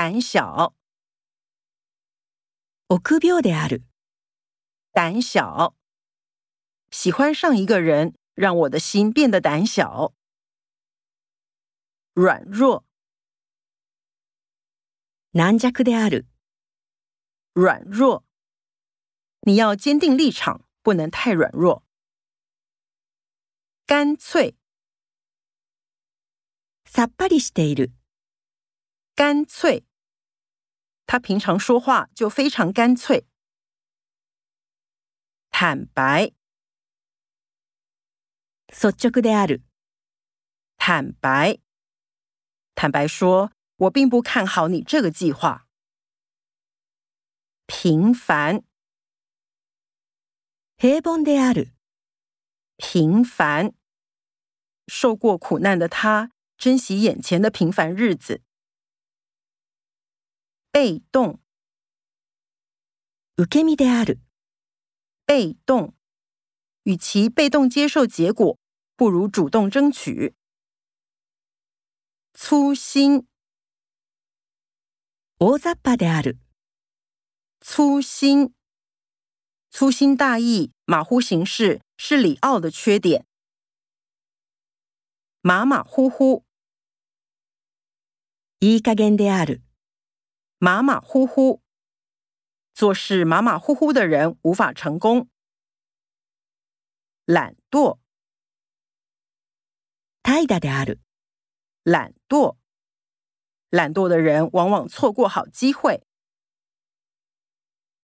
胆小，臆病である。胆小。喜欢上一个人，让我的心变得胆小。软弱，軟弱である。软弱。你要坚定立场，不能太软弱。干脆，さっぱりしている。干脆。 他平常说话就非常干脆。坦白，率直である。坦白。坦白说，我并不看好你这个计划。平凡，平凡である。平凡。受过苦难的他，珍惜眼前的平凡日子。 被动，受け身である。被动。与其被动接受结果，不如主动争取。粗心，大雑把である。粗心。粗心大意、马虎行事是里奥的缺点。马马虎虎，いい加減である。 马马虎虎。做事马马虎虎的人无法成功。懒惰，怠惰である。懒惰。懒惰的人往往错过好机会。